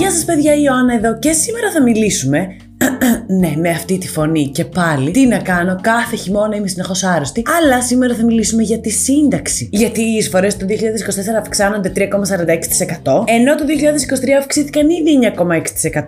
Γεια σας, παιδιά, η Ιωάννα εδώ και σήμερα θα μιλήσουμε ναι, με αυτή τη φωνή και πάλι. Τι να κάνω, κάθε χειμώνα είμαι συνεχώς άρρωστη. Αλλά σήμερα θα μιλήσουμε για τη σύνταξη. Γιατί οι εισφορές το 2024 αυξάνονται 3,46%, ενώ το 2023 αυξήθηκαν ήδη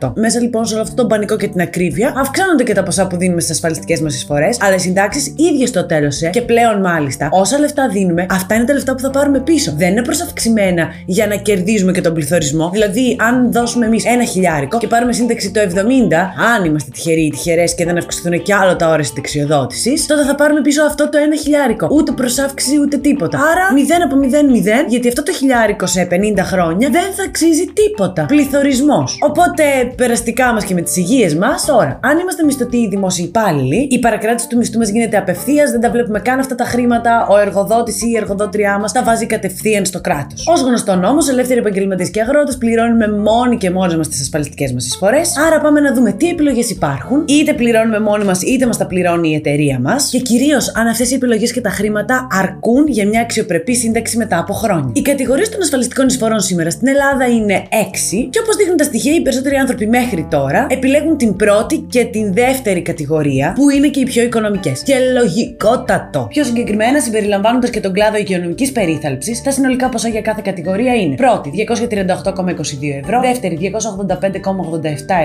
9,6%. Μέσα λοιπόν σε όλο αυτό το πανικό και την ακρίβεια, αυξάνονται και τα ποσά που δίνουμε στις ασφαλιστικές μας εισφορές, αλλά οι συντάξεις ίδιες στο τέλος, ε, και πλέον μάλιστα, όσα λεφτά δίνουμε, αυτά είναι τα λεφτά που θα πάρουμε πίσω. Δεν είναι προσαυξημένα για να κερδίζουμε και τον πληθωρισμό. Δηλαδή, αν δώσουμε εμείς ένα χιλιάρικο και πάρουμε σύνταξη το 70, αν είμαστε τυχεροί ή τυχερές και δεν αυξηθούν κι άλλο τα ώρε συνταξιοδότηση, τότε θα πάρουμε πίσω αυτό το ένα χιλιάρικο. Ούτε προσάυξη ούτε τίποτα. Άρα 0 από 0 0, γιατί αυτό το χιλιάρικο σε 50 χρόνια δεν θα αξίζει τίποτα. Πληθωρισμός. Οπότε περαστικά μας και με τις υγείες μας, τώρα, αν είμαστε μισθωτοί ή δημόσιοι υπάλληλοι, η παρακράτηση του μισθού μας γίνεται απευθείας, δεν τα βλέπουμε καν αυτά τα χρήματα, ο εργοδότης ή η εργοδότριά μας τα βάζει κατευθείαν στο κράτος. Ω γνωστό όμω, ελεύθεροι επαγγελματίες και αγρότες πληρώνουμε μόνοι και μόνοι μας τις ασφαλιστικές μας εισφορές. Άρα πάμε να δούμε τι επιλογές υπάρχουν, είτε πληρώνουμε μόνοι μας, είτε μας τα πληρώνει η εταιρεία μας. Και κυρίως αν αυτές οι επιλογές και τα χρήματα αρκούν για μια αξιοπρεπή σύνταξη μετά από χρόνια. Οι κατηγορίες των ασφαλιστικών εισφορών σήμερα στην Ελλάδα είναι 6, και όπως δείχνουν τα στοιχεία, οι περισσότεροι άνθρωποι μέχρι τώρα επιλέγουν την πρώτη και την δεύτερη κατηγορία, που είναι και οι πιο οικονομικές. Και λογικότατο. Πιο συγκεκριμένα, συμπεριλαμβάνοντας και τον κλάδο υγειονομικής περίθαλψης, τα συνολικά ποσά για κάθε κατηγορία είναι πρώτη 238,22 ευρώ, δεύτερη 285,87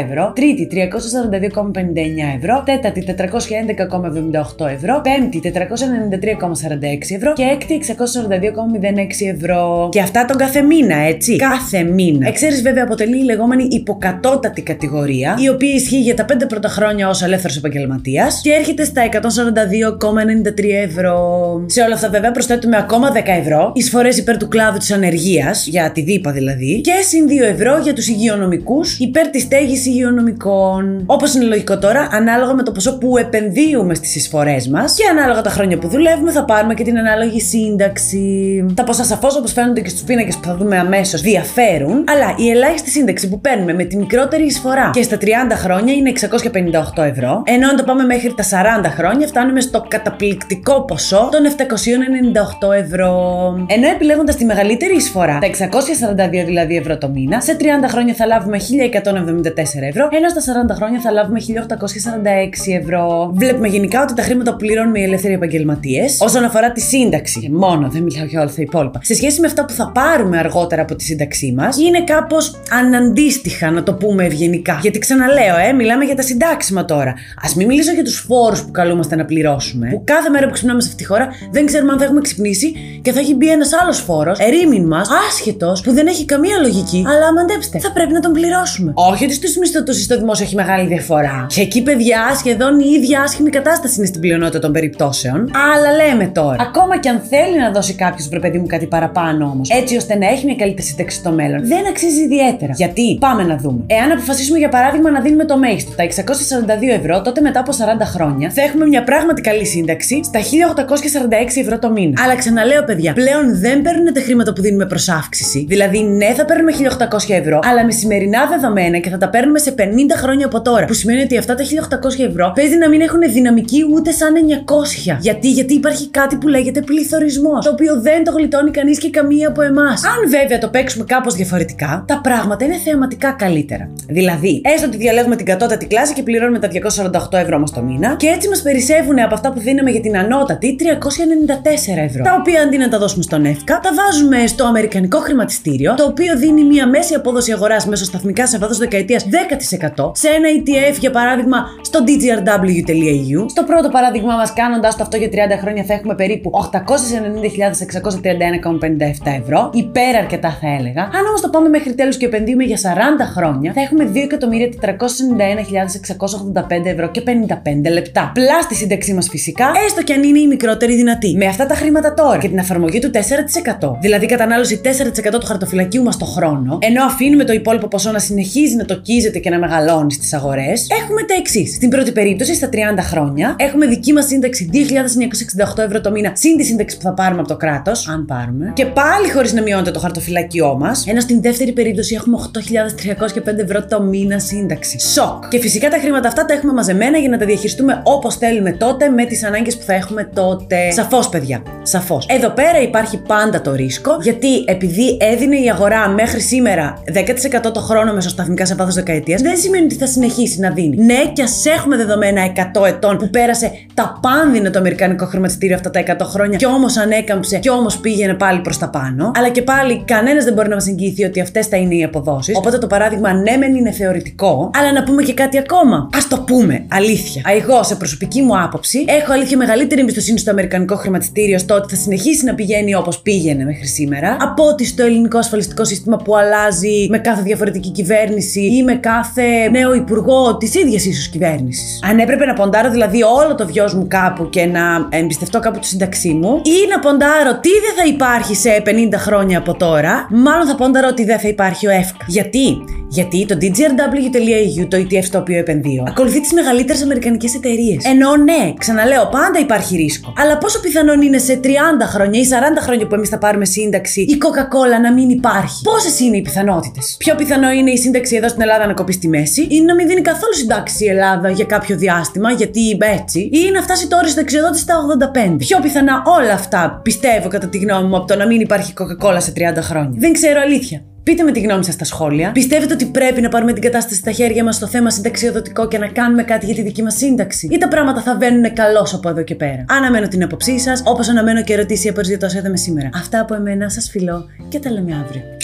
ευρώ, τρίτη 342,59 ευρώ, τέταρτη 411,78 ευρώ, πέμπτη 493,46 ευρώ και έκτη 642,06 ευρώ. Και αυτά τον κάθε μήνα, έτσι. Κάθε μήνα. Εξαίρεση βέβαια αποτελεί η λεγόμενη υποκατώτατη κατηγορία, η οποία ισχύει για τα 5 πρώτα χρόνια ως ελεύθερος επαγγελματίας και έρχεται στα 142,93 ευρώ. Σε όλα αυτά βέβαια προσθέτουμε ακόμα 10 ευρώ εισφορές υπέρ του κλάδου της ανεργίας, για τη δίπα δηλαδή, και συν 2 ευρώ για τους υγειονομικούς υπέρ της στέγης υγειονομικών. Όπως είναι λογικό τώρα, ανάλογα με το ποσό που επενδύουμε στις εισφορές μας και ανάλογα τα χρόνια που δουλεύουμε, θα πάρουμε και την ανάλογη σύνταξη. Τα ποσά σαφώς, όπως φαίνονται και στους πίνακες που θα δούμε αμέσως, διαφέρουν, αλλά η ελάχιστη σύνταξη που παίρνουμε με τη μικρότερη εισφορά και στα 30 χρόνια είναι 658 ευρώ, ενώ αν το πάμε μέχρι τα 40 χρόνια φτάνουμε στο καταπληκτικό ποσό των 798 ευρώ. Ενώ επιλέγοντας τη μεγαλύτερη εισφορά, τα 642 δηλαδή ευρώ το μήνα, σε 30 χρόνια θα λάβουμε 1174 ευρώ, ενώ στα 40 χρόνια θα λάβουμε 1846 ευρώ. Βλέπουμε γενικά ότι τα χρήματα που πληρώνουμε οι ελεύθεροι επαγγελματίες, όσον αφορά τη σύνταξη, μόνο, δεν μιλάω για όλα τα υπόλοιπα, σε σχέση με αυτά που θα πάρουμε αργότερα από τη σύνταξή μας, είναι κάπως αναντίστοιχα, να το πούμε ευγενικά. Γιατί ξαναλέω, ε, μιλάμε για τα συντάξιμα τώρα. Α μην μιλήσω για τους φόρους που καλούμαστε να πληρώσουμε, που κάθε μέρα που ξυπνάμε σε αυτή τη χώρα δεν ξέρουμε αν θα έχουμε ξυπνήσει και θα έχει μπει ένας άλλος φόρος, ερήμην μας, άσχετος, που δεν έχει καμία λογική, αλλά μαντέψτε, θα πρέπει να τον πληρώσουμε. Όχι ότι στου μισθωτού ή στο δημόσιο έχει μεγάλη διαφορά. Και εκεί, παιδιά, σχεδόν η ίδια άσχημη κατάσταση είναι στην πλειονότητα των περιπτώσεων. Αλλά λέμε τώρα, ακόμα και αν θέλει να δώσει κάποιος βρε παιδί μου κάτι παραπάνω όμως, έτσι ώστε να έχει μια καλύτερη σύνταξη στο μέλλον, δεν αξίζει ιδιαίτερα. Γιατί, πάμε να δούμε. Εάν αποφασίσουμε για παράδειγμα να δίνουμε το μέγιστο, τα 642 ευρώ, τότε μετά από 40 χρόνια θα έχουμε μια πράγματι καλή σύνταξη στα 1846 ευρώ το μήνα. Αλλά ξαναλέω, παιδιά, πλέον δεν παίρνουν τα χρήματα που δίνουμε προς αύξηση. Δηλαδή, ναι, θα παίρνουμε 1800 ευρώ, αλλά με σημερινά δεδομένα και θα τα παίρνουμε σε 50 χρόνια από τώρα. Που σημαίνει ότι αυτά τα 1800 ευρώ παίζει να μην έχουν δυναμική ούτε σαν 900. Γιατί, γιατί υπάρχει κάτι που λέγεται πληθωρισμός, το οποίο δεν το γλιτώνει κανείς και καμία από εμάς. Αν βέβαια το παίξουμε κάπως διαφορετικά, τα πράγματα είναι θεαματικά καλύτερα. Δηλαδή, έστω ότι διαλέγουμε την κατώτατη κλάση και πληρώνουμε τα 248 ευρώ μας το μήνα, και έτσι μας περισσεύουν από αυτά που δίναμε για την ανώτατη 394 ευρώ. Τα οποία αντί να τα δώσουμε στον ΕΦΚΑ, τα βάζουμε στο Αμερικανικό χρηματιστήριο, το οποίο δίνει μια μέση απόδοση αγοράς μέσω σταθμικά σε βάθος δεκαετίας 10% σε ένα ETF για παράδειγμα στο dgrw.eu. Στο πρώτο παράδειγμα μας, κάνοντας το αυτό για 30 χρόνια, θα έχουμε περίπου 890.631,57 ευρώ. Υπέρ αρκετά θα έλεγα. Αν όμως το πάμε μέχρι τέλους και επενδύουμε για 40 χρόνια, θα έχουμε 2.491.685 ευρώ και 55 λεπτά. Πλά στη σύνταξή μας φυσικά, έστω και αν είναι η μικρότερη δυνατή. Με αυτά τα χρήματα τώρα και την εφαρμογή του 4%, δηλαδή κατανάλωση 4% του χαρτοφυλακίου μας το χρόνο, ενώ αφήνουμε το υπόλοιπο ποσό να συνεχίζει να το κίζεται και να μεγαλώνει στις αγορές, έχουμε τα εξής. Στην πρώτη περίπτωση, στα 30 χρόνια, έχουμε δική μας σύνταξη 2.968 ευρώ το μήνα, συν τη σύνταξη που θα πάρουμε από το κράτος, αν πάρουμε, και πάλι χωρίς να μειώνεται το χαρτοφυλάκιό μας. Ενώ στην δεύτερη περίπτωση έχουμε 8.305 ευρώ το μήνα σύνταξη. Σοκ. Και φυσικά τα χρήματα αυτά τα έχουμε μαζεμένα για να τα διαχειριστούμε όπως θέλουμε τότε με τις ανάγκες που θα έχουμε τότε. Σαφώς, παιδιά. Σαφώς. Εδώ πέρα υπάρχει πάντα το ρίσκο, γιατί επειδή έδινε η αγορά μέχρι σήμερα 10% το χρόνο μεσοσταθμικά σε βάθος δεκαετίας, δεν σημαίνει ότι θα συνεχίσει να δίνει. Ναι, και ας έχουμε δεδομένα 100 ετών που πέρασε τα πάνδυνα το Αμερικανικό χρηματιστήριο αυτά τα 100 χρόνια και όμως ανέκαμψε και όμως πήγαινε πάλι προς τα πάνω. Αλλά και πάλι κανένας δεν μπορεί να μας εγγυηθεί ότι αυτές θα είναι οι αποδόσεις. Οπότε το παράδειγμα ναι, μεν είναι θεωρητικό, αλλά να πούμε και κάτι ακόμα. Α το πούμε, αλήθεια. Εγώ, σε προσωπική μου άποψη, έχω αλήθεια μεγαλύτερη εμπιστοσύνη στο Αμερικανικό χρηματιστήριο στο ότι θα συνεχίσει να πηγαίνει όπως πήγαινε μέχρι σήμερα, από ότι στο ελληνικό ασφαλιστικό σύστημα που αλλάζει με κάθε διαφορετική κυβέρνηση ή με κάθε νέο υπουργό της ίδιας ίσως κυβέρνησης. Αν έπρεπε να ποντάρω δηλαδή όλο το βιό μου κάπου και να εμπιστευτώ κάπου τη σύνταξή μου, ή να ποντάρω τι δεν θα υπάρχει σε 50 χρόνια από τώρα, μάλλον θα ποντάρω ότι δεν θα υπάρχει ο ΕΦΚΑ. Γιατί; Γιατί το DGRW.eu, το ETF στο οποίο επενδύω, ακολουθεί τις μεγαλύτερες αμερικανικές εταιρείες. Ενώ ναι, ξαναλέω, πάντα υπάρχει ρίσκο. Αλλά πόσο πιθανόν είναι σε 30 χρόνια ή 40 χρόνια που εμείς θα πάρουμε σύνταξη η Coca-Cola να μην υπάρχει; Πόσες είναι οι πιθανότητες; Πιο πιθανό είναι η σύνταξη εδώ στην Ελλάδα να κοπείς στη μέση ή να μην δίνει καθόλου συντάξει η Ελλάδα για κάποιο διάστημα, γιατί έτσι, ή να φτάσει τώρα στο εξοδότηση στα 85. Πιο πιθανά όλα αυτά πιστεύω κατά τη γνώμη μου από το να μην υπάρχει Coca-Cola σε 30 χρόνια. Δεν ξέρω αλήθεια. Πείτε με τη γνώμη σας στα σχόλια. Πιστεύετε ότι πρέπει να πάρουμε την κατάσταση στα χέρια μας στο θέμα συνταξιοδοτικό και να κάνουμε κάτι για τη δική μας σύνταξη, ή τα πράγματα θα βαίνουν καλώς από εδώ και πέρα; Αναμένω την άποψή σας, όπως αναμένω και ερωτήσεις ή απορίε για το είδαμε σήμερα. Αυτά από εμένα, σας φιλώ και τα λέμε αύριο.